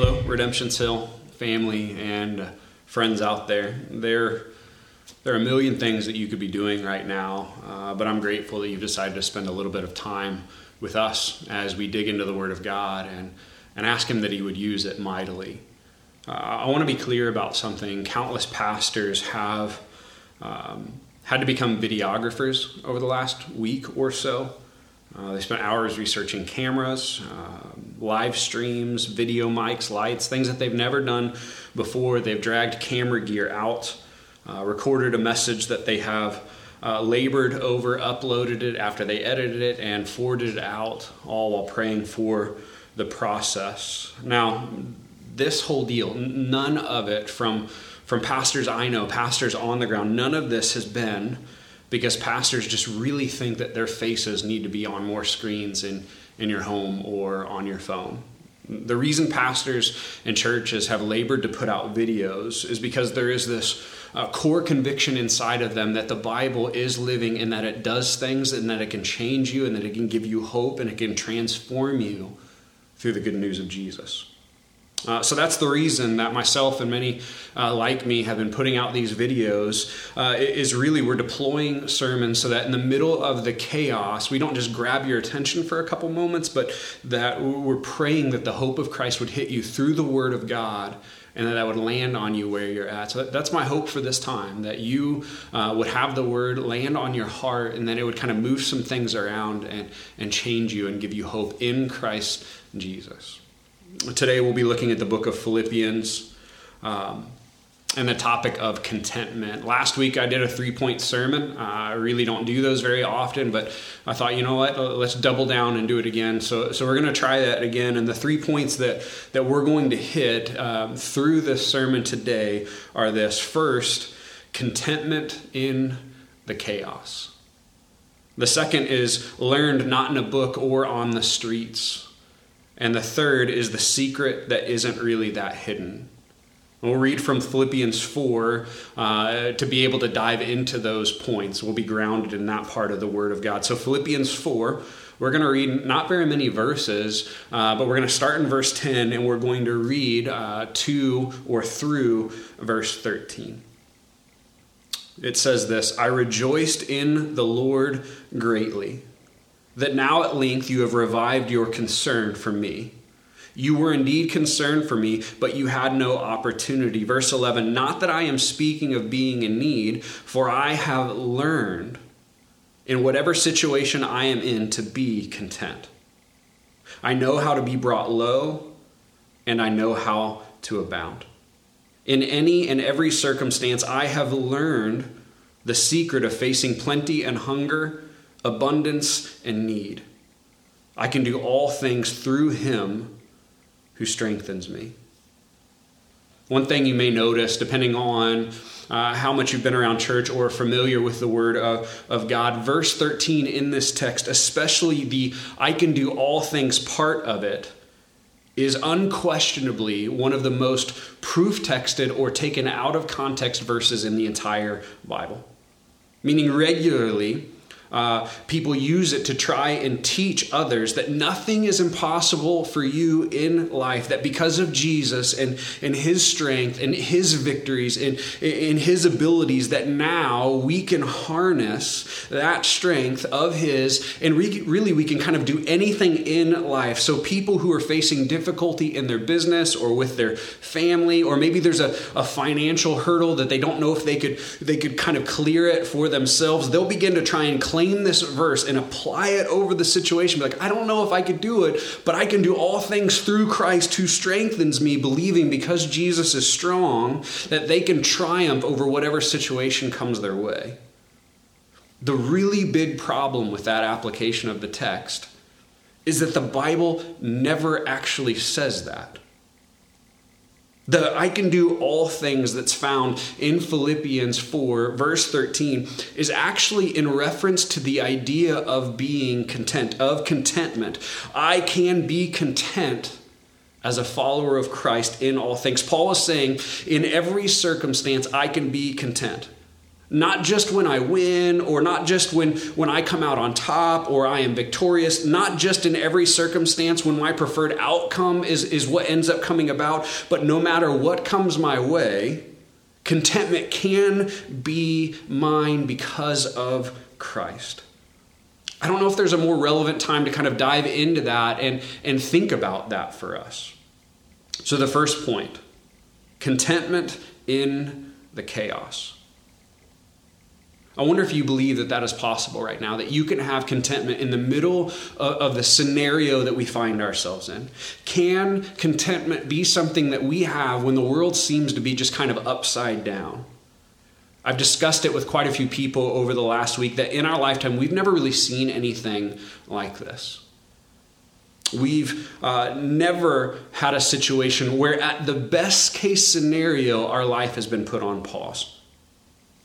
Hello, Redemption Hill family and friends out there. There, there are a million things that you could be doing right now, uh, but I'm grateful that you've decided to spend a little bit of time with us as we dig into the Word of God and, and ask Him that He would use it mightily. Uh, I want to be clear about something. Countless pastors have um, had to become videographers over the last week or so. Uh, they spent hours researching cameras, uh, live streams, video mics, lights, things that they've never done before. They've dragged camera gear out, uh, recorded a message that they have uh, labored over, uploaded it after they edited it, and forwarded it out, all while praying for the process. Now, this whole deal, none of it from, from pastors I know, pastors on the ground, none of this has been because pastors just really think that their faces need to be on more screens in, in your home or on your phone. The reason pastors and churches have labored to put out videos is because there is this uh, core conviction inside of them that the Bible is living and that it does things and that it can change you and that it can give you hope and it can transform you through the good news of Jesus. Uh, so that's the reason that myself and many uh, like me have been putting out these videos uh, is really we're deploying sermons so that in the middle of the chaos we don't just grab your attention for a couple moments but that we're praying that the hope of christ would hit you through the word of god and that that would land on you where you're at. So that's my hope for this time that you uh, would have the word land on your heart and then it would kind of move some things around and, and change you and give you hope in christ jesus Today we'll be looking at the book of Philippians um, and the topic of contentment. Last week I did a three point sermon. Uh, I really don't do those very often, but I thought, you know what, let's double down and do it again. So, so we're going to try that again. And the three points that, that we're going to hit um, through this sermon today are this first, contentment in the chaos. The second is learned not in a book or on the streets. And the third is the secret that isn't really that hidden. We'll read from Philippians 4 uh, to be able to dive into those points. We'll be grounded in that part of the Word of God. So, Philippians 4, we're going to read not very many verses, uh, but we're going to start in verse 10 and we're going to read uh, to or through verse 13. It says this I rejoiced in the Lord greatly that now at length you have revived your concern for me. You were indeed concerned for me, but you had no opportunity. Verse 11 Not that I am speaking of being in need, for I have learned in whatever situation I am in to be content. I know how to be brought low, and I know how to abound. In any and every circumstance, I have learned the secret of facing plenty and hunger abundance, and need. I can do all things through him who strengthens me. One thing you may notice, depending on uh, how much you've been around church or familiar with the Word of, of God, verse 13 in this text, especially the I can do all things part of it, is unquestionably one of the most proof texted or taken out of context verses in the entire Bible. Meaning, regularly, uh, people use it to try and teach others that nothing is impossible for you in life, that because of Jesus and, and his strength and his victories and, and his abilities, that now we can harness that strength of his and re- really we can kind of do anything in life. So, people who are facing difficulty in their business or with their family, or maybe there's a, a financial hurdle that they don't know if they could, they could kind of clear it for themselves, they'll begin to try and claim this verse and apply it over the situation. Be like, I don't know if I could do it, but I can do all things through Christ who strengthens me, believing because Jesus is strong that they can triumph over whatever situation comes their way. The really big problem with that application of the text is that the Bible never actually says that. The I can do all things that's found in Philippians 4, verse 13, is actually in reference to the idea of being content, of contentment. I can be content as a follower of Christ in all things. Paul is saying, in every circumstance, I can be content. Not just when I win, or not just when, when I come out on top, or I am victorious, not just in every circumstance when my preferred outcome is, is what ends up coming about, but no matter what comes my way, contentment can be mine because of Christ. I don't know if there's a more relevant time to kind of dive into that and, and think about that for us. So, the first point contentment in the chaos. I wonder if you believe that that is possible right now, that you can have contentment in the middle of, of, the scenario that we find ourselves in. Can contentment be something that we have when the world seems to be just kind of upside down? I've discussed it with quite a few people over the last week that in our lifetime, we've never really seen anything like this. We've uh, never had a situation where, at the best case scenario, our life has been put on pause.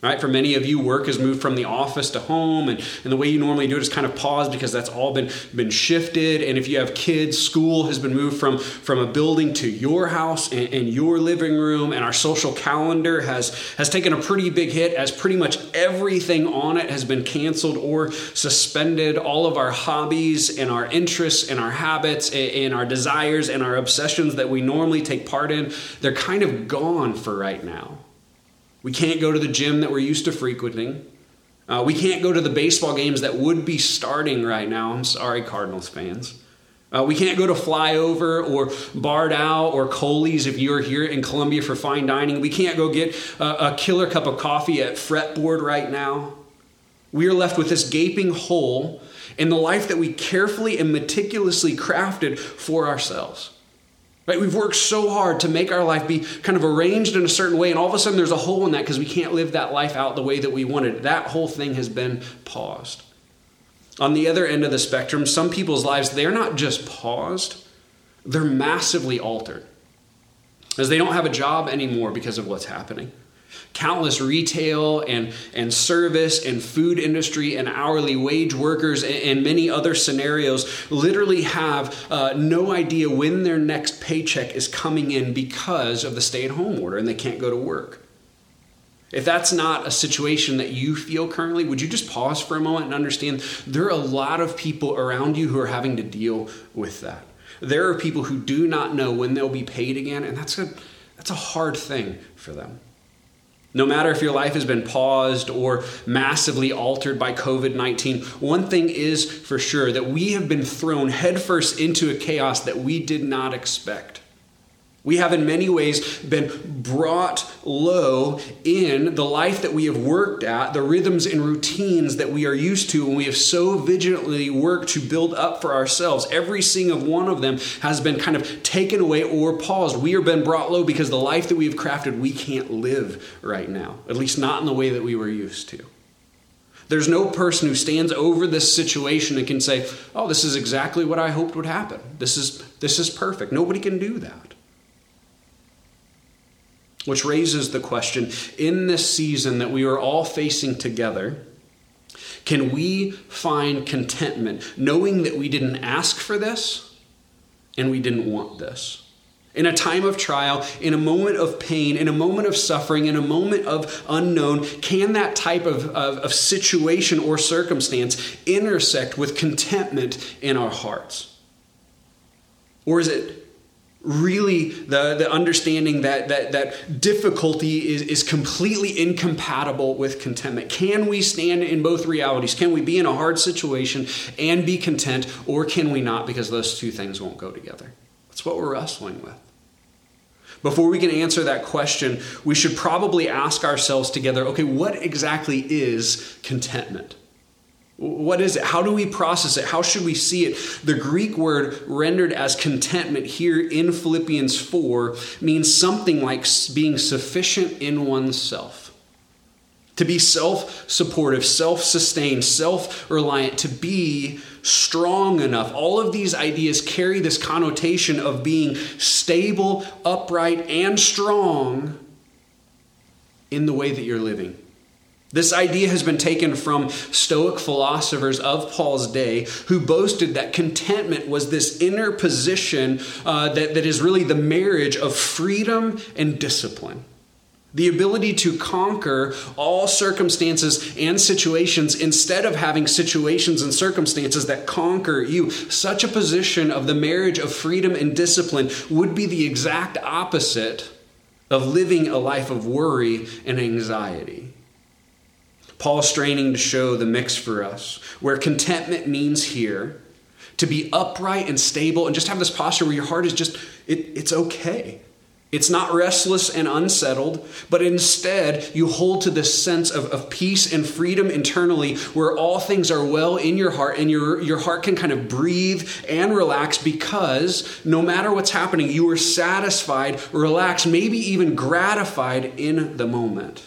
Right? For many of you, work has moved from the office to home, and, and the way you normally do it is kind of paused because that's all been, been shifted. And if you have kids, school has been moved from, from a building to your house and, and your living room, and our social calendar has, has taken a pretty big hit as pretty much everything on it has been canceled or suspended. All of our hobbies and our interests and our habits and our desires and our obsessions that we normally take part in, they're kind of gone for right now. We can't go to the gym that we're used to frequenting. Uh, we can't go to the baseball games that would be starting right now. I'm sorry, Cardinals fans. Uh, we can't go to Flyover or Barred Owl or Coley's if you're here in Columbia for fine dining. We can't go get a, a killer cup of coffee at Fretboard right now. We are left with this gaping hole in the life that we carefully and meticulously crafted for ourselves. Right? We've worked so hard to make our life be kind of arranged in a certain way, and all of a sudden there's a hole in that because we can't live that life out the way that we wanted. That whole thing has been paused. On the other end of the spectrum, some people's lives, they're not just paused, they're massively altered. As they don't have a job anymore because of what's happening countless retail and, and service and food industry and hourly wage workers and, and many other scenarios literally have uh, no idea when their next paycheck is coming in because of the stay at home order and they can't go to work. If that's not a situation that you feel currently, would you just pause for a moment and understand there are a lot of people around you who are having to deal with that. There are people who do not know when they'll be paid again, and that's a, that's a hard thing for them. No matter if your life has been paused or massively altered by COVID 19, one thing is for sure that we have been thrown headfirst into a chaos that we did not expect. We have, in many ways, been brought low in the life that we have worked at, the rhythms and routines that we are used to, and we have so vigilantly worked to build up for ourselves. Every single one of them has been kind of taken away or paused. We have been brought low because the life that we have crafted, we can't live right now, at least not in the way that we were used to. There's no person who stands over this situation and can say, "Oh, this is exactly what I hoped would happen. This is this is perfect." Nobody can do that. Which raises the question in this season that we are all facing together, can we find contentment knowing that we didn't ask for this and we didn't want this? In a time of trial, in a moment of pain, in a moment of suffering, in a moment of unknown, can that type of, of, of situation or circumstance intersect with contentment in our hearts? Or is it really the, the understanding that, that, that difficulty is, is completely incompatible with contentment. Can we stand in both realities? Can we be in a hard situation and be content, or can we not because those two things won't go together? That's what we're wrestling with. Before we can answer that question, we should probably ask ourselves together okay, what exactly is contentment? What is it? How do we process it? How should we see it? The Greek word rendered as contentment here in Philippians 4 means something like being sufficient in oneself. To be self supportive, self sustained, self reliant, to be strong enough. All of these ideas carry this connotation of being stable, upright, and strong in the way that you're living. This idea has been taken from Stoic philosophers of Paul's day who boasted that contentment was this inner position uh, that, that is really the marriage of freedom and discipline. The ability to conquer all circumstances and situations instead of having situations and circumstances that conquer you. Such a position of the marriage of freedom and discipline would be the exact opposite of living a life of worry and anxiety. Paul's straining to show the mix for us, where contentment means here to be upright and stable and just have this posture where your heart is just, it, it's okay. It's not restless and unsettled, but instead you hold to this sense of, of peace and freedom internally where all things are well in your heart and your, your heart can kind of breathe and relax because no matter what's happening, you are satisfied, relaxed, maybe even gratified in the moment.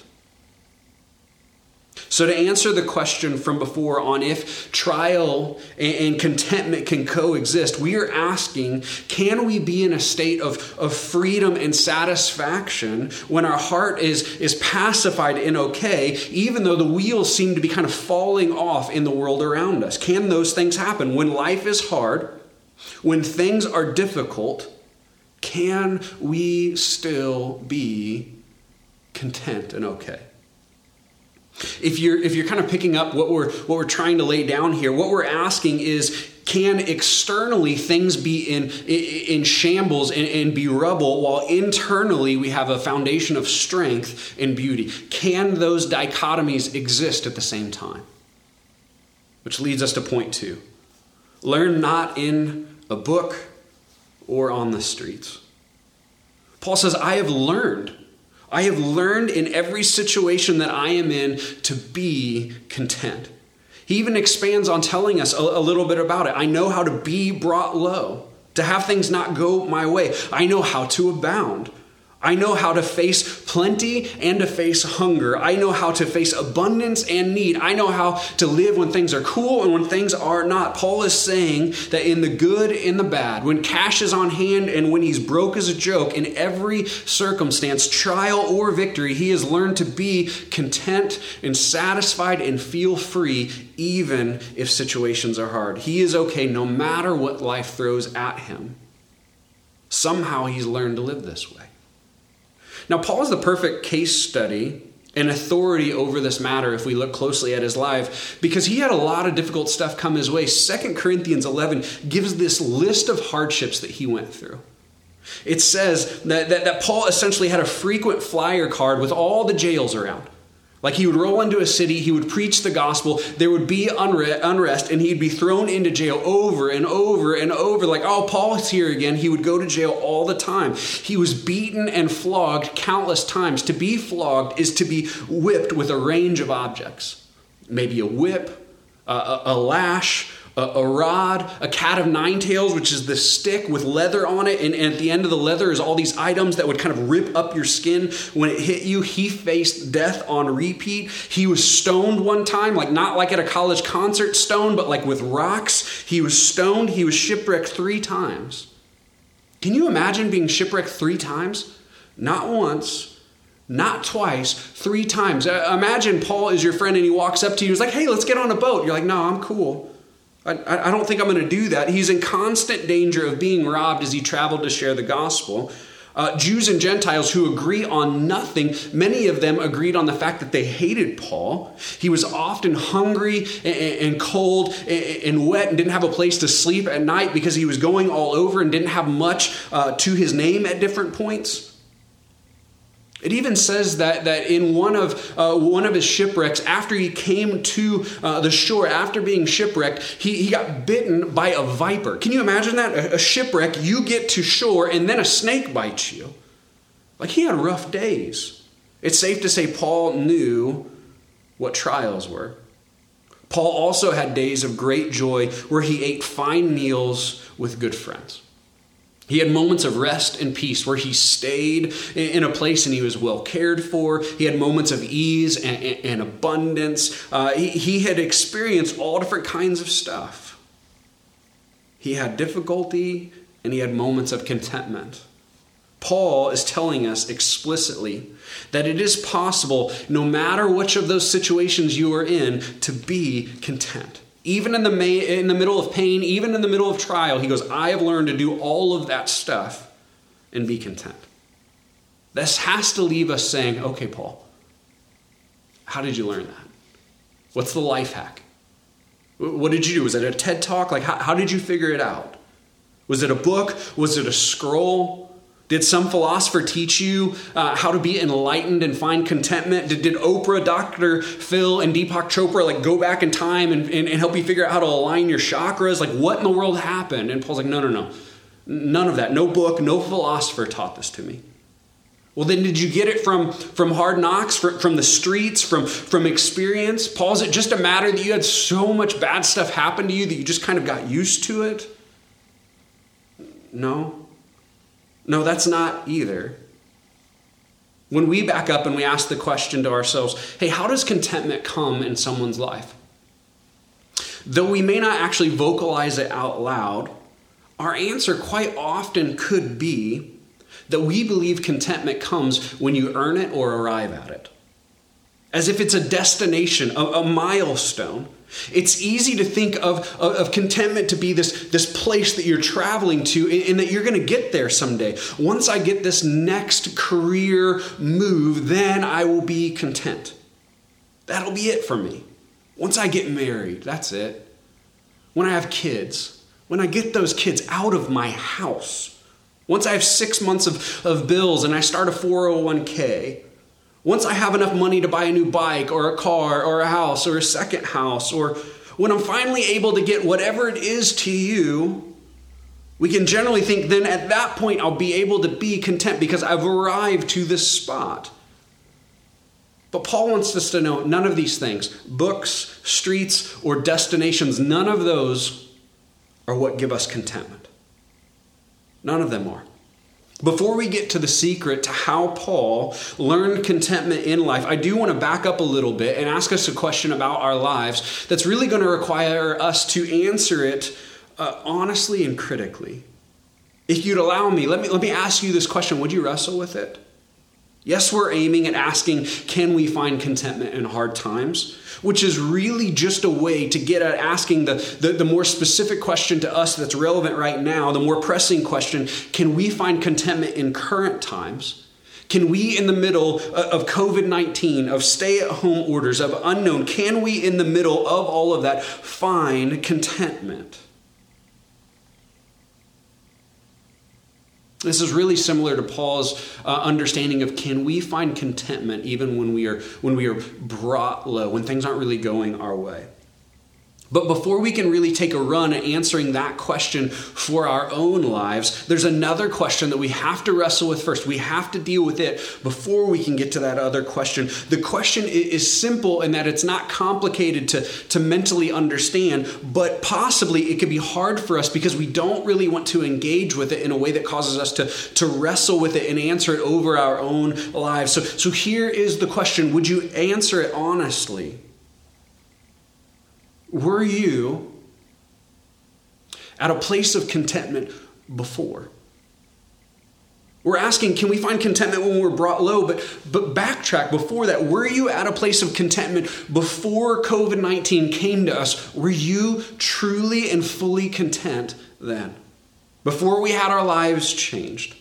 So, to answer the question from before on if trial and contentment can coexist, we are asking can we be in a state of, of freedom and satisfaction when our heart is, is pacified and okay, even though the wheels seem to be kind of falling off in the world around us? Can those things happen? When life is hard, when things are difficult, can we still be content and okay? If you're if you're kind of picking up what we're what we're trying to lay down here, what we're asking is can externally things be in in shambles and, and, be rubble while internally we have a foundation of strength and beauty? Can those dichotomies exist at the same time? Which leads us to point two. Learn not in a book or on the streets. Paul says i have learned I have learned in every situation that I am in to be content. He even expands on telling us a, a, little bit about it. I know how to be brought low, to have things not go my way. I know how to abound. I know how to face plenty and to face hunger. I know how to face abundance and need. I know how to live when things are cool and when things are not. Paul is saying that in the good and the bad, when cash is on hand and when he's broke as a joke, in every circumstance, trial or victory, he has learned to be content and satisfied and feel free, even if situations are hard. He is okay no matter what life throws at him. Somehow he's learned to live this way. Now, Paul is the perfect case study and authority over this matter if we look closely at his life because he had a lot of difficult stuff come his way. Second Corinthians 11 gives this list of hardships that he went through. It says that, that, that Paul essentially had a frequent flyer card with all the jails around. Like he would roll into a city, he would preach the gospel, there would be unrest, and he'd be thrown into jail over and over and over. Like, oh, Paul's here again. He would go to jail all the time. He was beaten and flogged countless times. To be flogged is to be whipped with a range of objects maybe a whip, a, a, lash, a, a, rod, a cat of nine tails, which is the stick with leather on it. And, and, at the end of the leather is all these items that would kind of rip up your skin when it hit you. He faced death on repeat. He was stoned one time, like not like at a college concert stoned, but like with rocks. He was stoned. He was shipwrecked three times. Can you imagine being shipwrecked three times? Not once, not twice, three times. Uh, imagine Paul is your friend and he walks up to you. He's like, hey, let's get on a boat. You're like, no, I'm cool. I, I don't think I'm going to do that. He's in constant danger of being robbed as he traveled to share the gospel. Uh, Jews and Gentiles who agree on nothing, many of them agreed on the fact that they hated Paul. He was often hungry and, and cold and, and, wet and didn't have a place to sleep at night because he was going all over and didn't have much uh, to his name at different points. It even says that, that in one of, uh, one of his shipwrecks, after he came to uh, the shore, after being shipwrecked, he, he got bitten by a viper. Can you imagine that? A, a shipwreck, you get to shore, and then a snake bites you. Like he had rough days. It's safe to say Paul knew what trials were. Paul also had days of great joy where he ate fine meals with good friends. He had moments of rest and peace where he stayed in a place and he was well cared for. He had moments of ease and, and abundance. Uh, he, he had experienced all different kinds of stuff. He had difficulty and he had moments of contentment. Paul is telling us explicitly that it is possible, no matter which of those situations you are in, to be content. Even in the, in the middle of pain, even in the middle of trial, he goes, I have learned to do all of that stuff and be content. This has to leave us saying, okay, Paul, how did you learn that? What's the life hack? What did you do? Was it a TED talk? Like, how, how did you figure it out? Was it a book? Was it a scroll? Did some philosopher teach you uh, how to be enlightened and find contentment? Did, did Oprah, Dr. Phil, and Deepak Chopra like go back in time and, and, and help you figure out how to align your chakras? Like, what in the world happened? And Paul's like, no, no, no. None of that. No book, no philosopher taught this to me. Well, then did you get it from, from hard knocks, from, from the streets, from, from experience? Paul, is it just a matter that you had so much bad stuff happen to you that you just kind of got used to it? No. No, that's not either. When we back up and we ask the question to ourselves, hey, how does contentment come in someone's life? Though we may not actually vocalize it out loud, our answer quite often could be that we believe contentment comes when you earn it or arrive at it. As if it's a destination, a, a milestone. It's easy to think of, of, of, contentment to be this, this place that you're traveling to and that you're going to get there someday. Once I get this next career move, then I will be content. That'll be it for me. Once I get married, that's it. When I have kids, when I get those kids out of my house, once I have six months of, of bills and I start a 401k, once I have enough money to buy a new bike or a car or a house or a second house, or when I'm finally able to get whatever it is to you, we can generally think then at that point I'll be able to be content because I've arrived to this spot. But Paul wants us to know none of these things books, streets, or destinations none of those are what give us contentment. None of them are. Before we get to the secret to how Paul learned contentment in life, I do want to back up a little bit and ask us a question about our lives that's really going to require us to answer it uh, honestly and critically. If you'd allow me, let me, let me ask you this question Would you wrestle with it? Yes, we're aiming at asking, can we find contentment in hard times? Which is really just a way to get at asking the, the, the, more specific question to us that's relevant right now, the more pressing question can we find contentment in current times? Can we, in the middle of COVID 19, of stay at home orders, of unknown, can we, in the middle of all of that, find contentment? This is really similar to Paul's uh, understanding of can we find contentment even when we are when we are brought low, when things aren't really going our way. But before we can really take a run at answering that question for our own lives, there's another question that we have to wrestle with first. We have to deal with it before we can get to that other question. The question is simple in that it's not complicated to, to mentally understand, but possibly it could be hard for us because we don't really want to engage with it in a way that causes us to, to wrestle with it and answer it over our own lives. So, so here is the question Would you answer it honestly? Were you at a place of contentment before? We're asking, can we find contentment when we're brought low? But, but backtrack before that. Were you at a place of contentment before COVID 19 came to us? Were you truly and fully content then? Before we had our lives changed?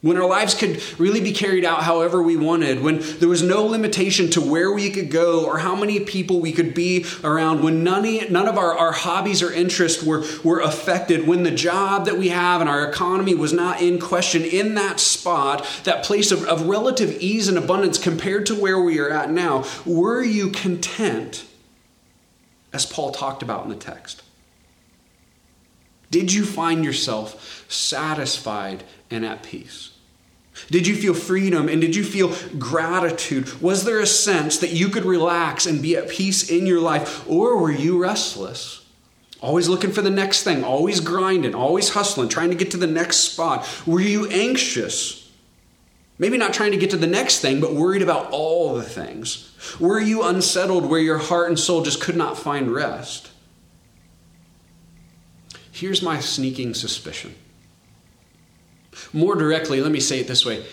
When our lives could really be carried out however we wanted, when there was no limitation to where we could go or how many people we could be around, when none, none of our, our hobbies or interests were, were affected, when the job that we have and our economy was not in question, in that spot, that place of, of relative ease and abundance compared to where we are at now, were you content, as Paul talked about in the text? Did you find yourself satisfied and at peace? Did you feel freedom and did you feel gratitude? Was there a sense that you could relax and be at peace in your life? Or were you restless? Always looking for the next thing, always grinding, always hustling, trying to get to the next spot. Were you anxious? Maybe not trying to get to the next thing, but worried about all the things. Were you unsettled where your heart and soul just could not find rest? Here's my sneaking suspicion more directly, let me say it this way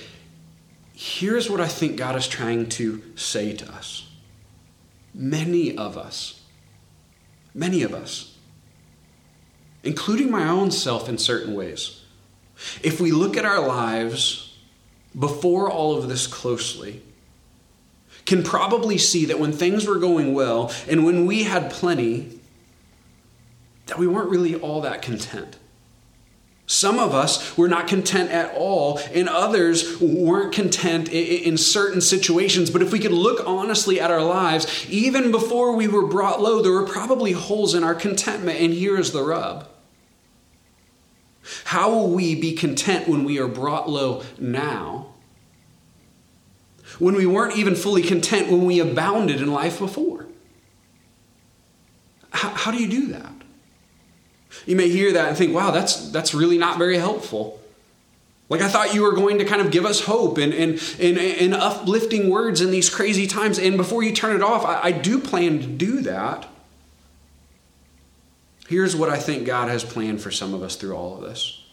here's what I think God is trying to say to us. Many of us, many of us, including my own self in certain ways, if we look at our lives before all of this closely can probably see that when things were going well and when we had plenty, that we weren't really all that content. Some of us were not content at all, and others weren't content in certain situations. But if we could look honestly at our lives, even before we were brought low, there were probably holes in our contentment, and here is the rub. How will we be content when we are brought low now? When we weren't even fully content when we abounded in life before? How, do you do that? You may hear that and think, wow, that's, that's really not very helpful. Like I thought you were going to kind of give us hope and, and, and, and uplifting words in these crazy times. And before you turn it off, I, I do plan to do that. Here's what I think God has planned for some of us through all of this.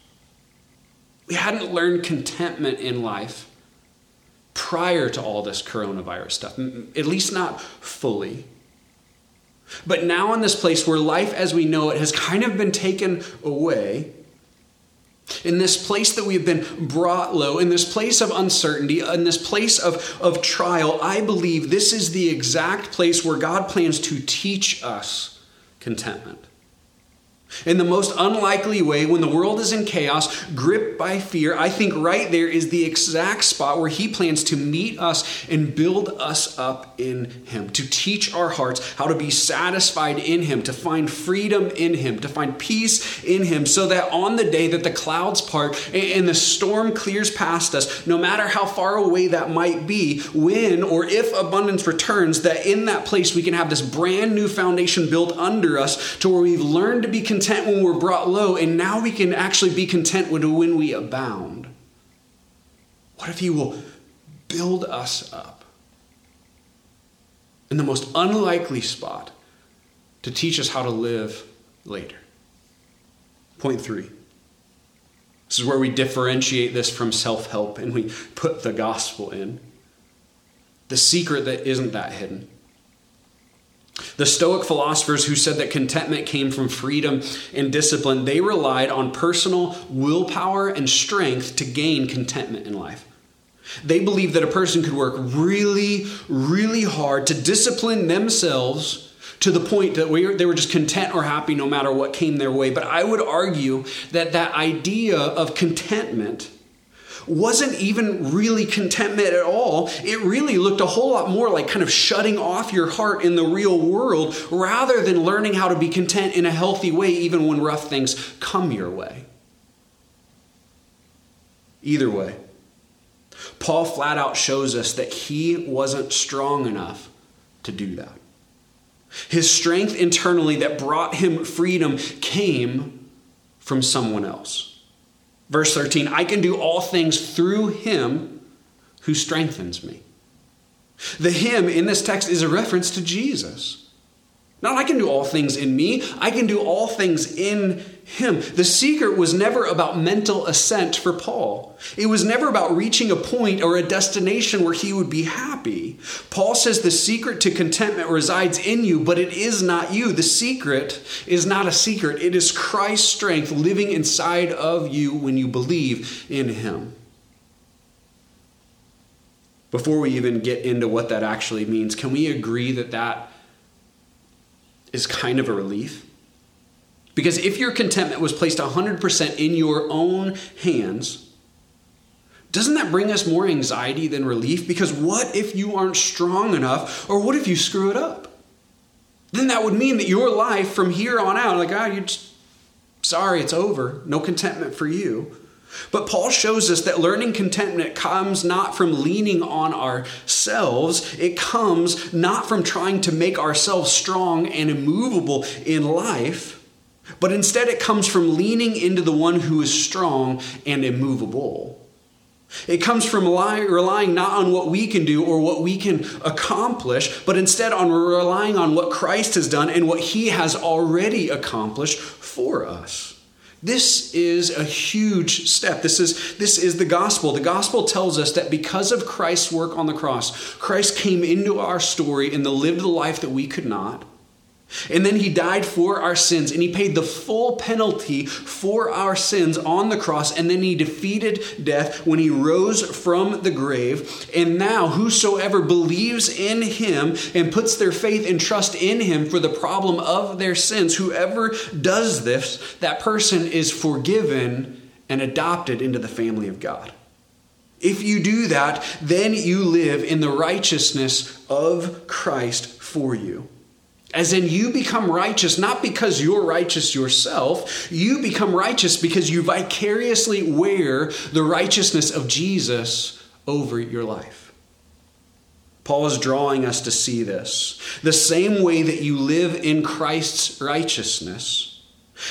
We hadn't learned contentment in life prior to all this coronavirus stuff, at least not fully. But now, in this place where life as we know it has kind of been taken away, in this place that we've been brought low, in this place of uncertainty, in this place of, of trial, I believe this is the exact place where God plans to teach us contentment. In the most unlikely way, when the world is in chaos, gripped by fear, I think right there is the exact spot where He plans to meet us and build us up in Him, to teach our hearts how to be satisfied in Him, to find freedom in Him, to find peace in Him, so that on the day that the clouds part and the storm clears past us, no matter how far away that might be, when or if abundance returns, that in that place we can have this brand new foundation built under us to where we've learned to be content content when we're brought low, and now we can actually be content when we abound. What if He will build us up in the most unlikely spot to teach us how to live later? Point three. This is where we differentiate this from self help and we put the gospel in. The secret that isn't that hidden. The Stoic philosophers who said that contentment came from freedom and discipline, they relied on personal willpower and strength to gain contentment in life. They believed that a person could work really, really hard to discipline themselves to the point that we, they were just content or happy no matter what came their way. But I would argue that that idea of contentment wasn't even really contentment at all. It really looked a whole lot more like kind of shutting off your heart in the real world rather than learning how to be content in a healthy way, even when rough things come your way. Either way, Paul flat out shows us that he wasn't strong enough to do that. His strength internally that brought him freedom came from someone else. Verse 13 I can do all things through him who strengthens me. The him in this text is a reference to Jesus. Not I can do all things in me, I can do all things in him. The secret was never about mental assent for Paul. It was never about reaching a point or a destination where he would be happy. Paul says the secret to contentment resides in you, but it is not you. The secret is not a secret, it is Christ's strength living inside of you when you believe in him. Before we even get into what that actually means, can we agree that that is kind of a relief. Because if your contentment was placed 100% in your own hands, doesn't that bring us more anxiety than relief? Because what if you aren't strong enough, or what if you screw it up? Then that would mean that your life from here on out, like, ah, oh, you just, sorry, it's over. No contentment for you. But Paul shows us that learning contentment comes not from leaning on ourselves, it comes not from trying to make ourselves strong and immovable in life, but instead it comes from leaning into the one who is strong and immovable. It comes from relying not on what we can do or what we can accomplish, but instead on relying on what Christ has done and what he has already accomplished for us. This is a huge step. This is, this is the gospel. The gospel tells us that because of Christ's work on the cross, Christ came into our story and lived the life that we could not. And then he died for our sins and he paid the full penalty for our sins on the cross. And then he defeated death when he rose from the grave. And now, whosoever believes in him and puts their faith and trust in him for the problem of their sins, whoever does this, that person is forgiven and adopted into the family of God. If you do that, then you live in the righteousness of Christ for you. As in, you become righteous not because you're righteous yourself, you become righteous because you vicariously wear the righteousness of Jesus over your life. Paul is drawing us to see this. The same way that you live in Christ's righteousness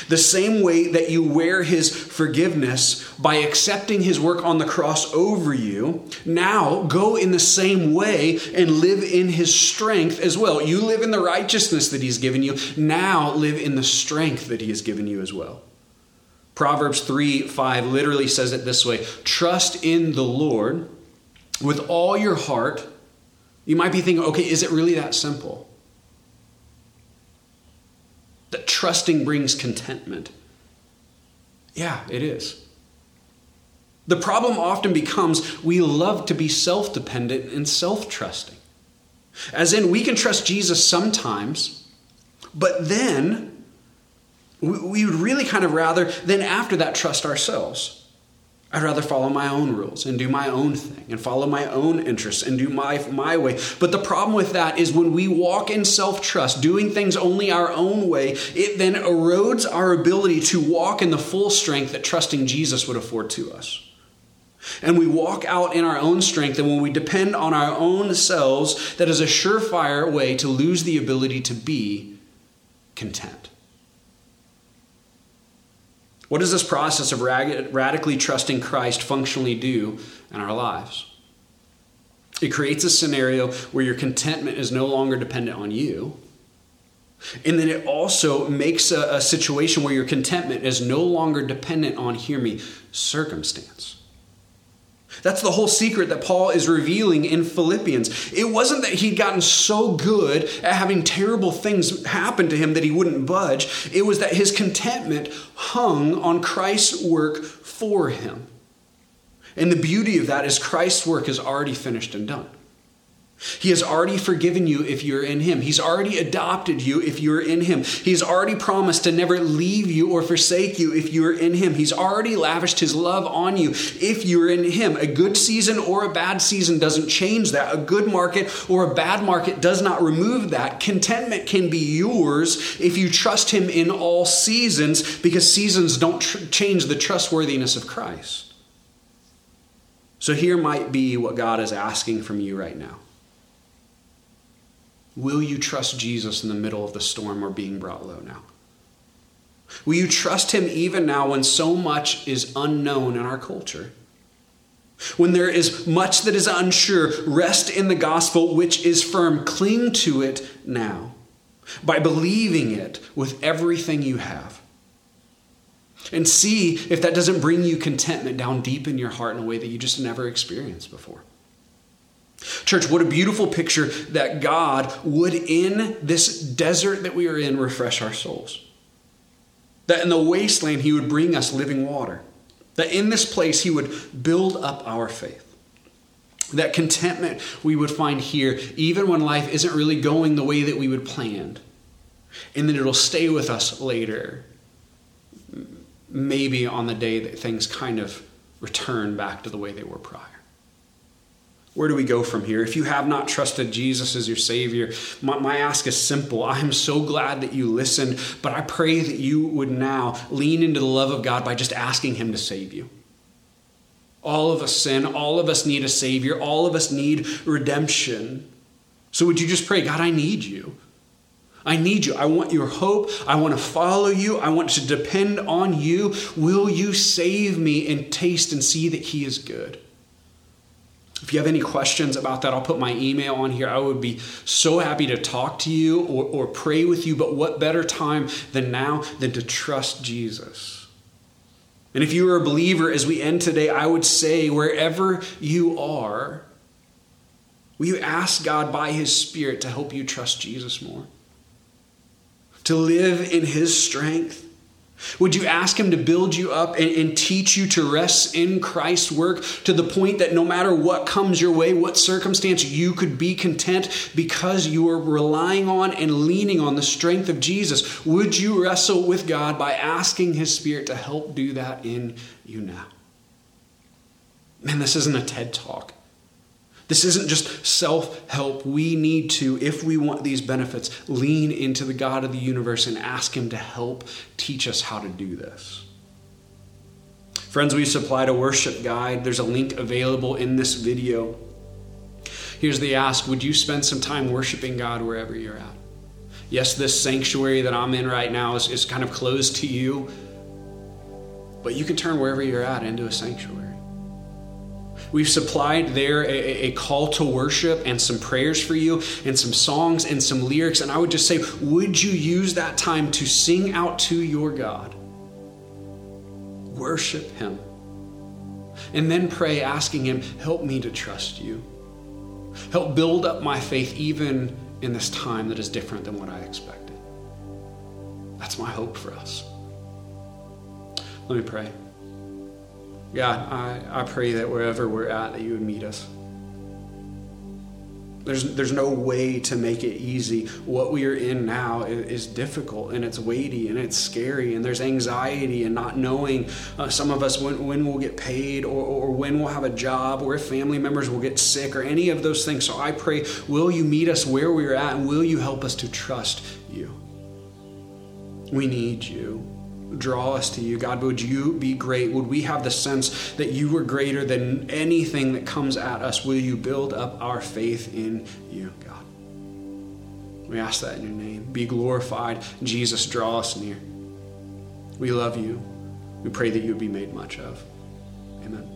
the same way that you wear his forgiveness by accepting his work on the cross over you, now go in the same way and live in his strength as well. You live in the righteousness that he's given you, now live in the strength that he has given you as well. Proverbs 3 5 literally says it this way Trust in the Lord with all your heart. You might be thinking, okay, is it really that simple? That trusting brings contentment. Yeah, it is. The problem often becomes we love to be self dependent and self trusting. As in, we can trust Jesus sometimes, but then we would really kind of rather, then after that, trust ourselves. I'd rather follow my own rules and do my own thing and follow my own interests and do my, my way. But the problem with that is when we walk in self trust, doing things only our own way, it then erodes our ability to walk in the full strength that trusting Jesus would afford to us. And we walk out in our own strength, and when we depend on our own selves, that is a surefire way to lose the ability to be content. What does this process of radically trusting Christ functionally do in our lives? It creates a scenario where your contentment is no longer dependent on you. And then it also makes a, a situation where your contentment is no longer dependent on, hear me, circumstance. That's the whole secret that Paul is revealing in Philippians. It wasn't that he'd gotten so good at having terrible things happen to him that he wouldn't budge. It was that his contentment hung on Christ's work for him. And the beauty of that is Christ's work is already finished and done. He has already forgiven you if you're in Him. He's already adopted you if you're in Him. He's already promised to never leave you or forsake you if you're in Him. He's already lavished His love on you if you're in Him. A good season or a bad season doesn't change that. A good market or a bad market does not remove that. Contentment can be yours if you trust Him in all seasons because seasons don't tr- change the trustworthiness of Christ. So here might be what God is asking from you right now. Will you trust Jesus in the middle of the storm or being brought low now? Will you trust him even now when so much is unknown in our culture? When there is much that is unsure, rest in the gospel which is firm. Cling to it now by believing it with everything you have. And see if that doesn't bring you contentment down deep in your heart in a way that you just never experienced before. Church, what a beautiful picture that God would, in this desert that we are in, refresh our souls. That in the wasteland, He would bring us living water. That in this place, He would build up our faith. That contentment we would find here, even when life isn't really going the way that we would planned. And then it'll stay with us later, maybe on the day that things kind of return back to the way they were prior. Where do we go from here? If you have not trusted Jesus as your Savior, my, my, ask is simple. I am so glad that you listened, but I pray that you would now lean into the love of God by just asking Him to save you. All of us sin, all of us need a Savior, all of us need redemption. So would you just pray, God, I need you. I need you. I want your hope. I want to follow you. I want to depend on you. Will you save me and taste and see that He is good? If you have any questions about that, I'll put my email on here. I would be so happy to talk to you or, or pray with you. But what better time than now than to trust Jesus? And if you are a believer, as we end today, I would say, wherever you are, will you ask God by His Spirit to help you trust Jesus more? to live in His strength? Would you ask Him to build you up and, and, teach you to rest in Christ's work to the point that no matter what comes your way, what circumstance, you could be content because you are relying on and leaning on the strength of Jesus? Would you wrestle with God by asking His Spirit to help do that in you now? Man, this isn't a TED talk. This isn't just self help. We need to, if we want these benefits, lean into the God of the universe and ask Him to help teach us how to do this. Friends, we've supplied a worship guide. There's a link available in this video. Here's the ask Would you spend some time worshiping God wherever you're at? Yes, this sanctuary that I'm in right now is, is kind of closed to you, but you can turn wherever you're at into a sanctuary. We've supplied there a, a, call to worship and some prayers for you and some songs and some lyrics. And I would just say, would you use that time to sing out to your God? Worship Him. And then pray, asking Him, help me to trust you. Help build up my faith even in this time that is different than what I expected. That's my hope for us. Let me pray. God, I, I pray that wherever we're at, that you would meet us. There's, there's no way to make it easy. What we are in now is, is difficult and it's weighty and it's scary and there's anxiety and not knowing uh, some of us when, when we'll get paid or, or when we'll have a job or if family members will get sick or any of those things. So I pray, will you meet us where we're at and will you help us to trust you? We need you draw us to you. God, would you be great? Would we have the sense that you were greater than anything that comes at us? Will you build up our faith in you, God? We ask that in your name. Be glorified. Jesus, draw us near. We love you. We pray that you would be made much of. Amen.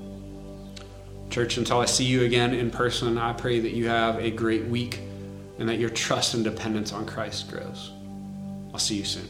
Church, until I see you again in person, I pray that you have a great week and that your trust and dependence on Christ grows. I'll see you soon.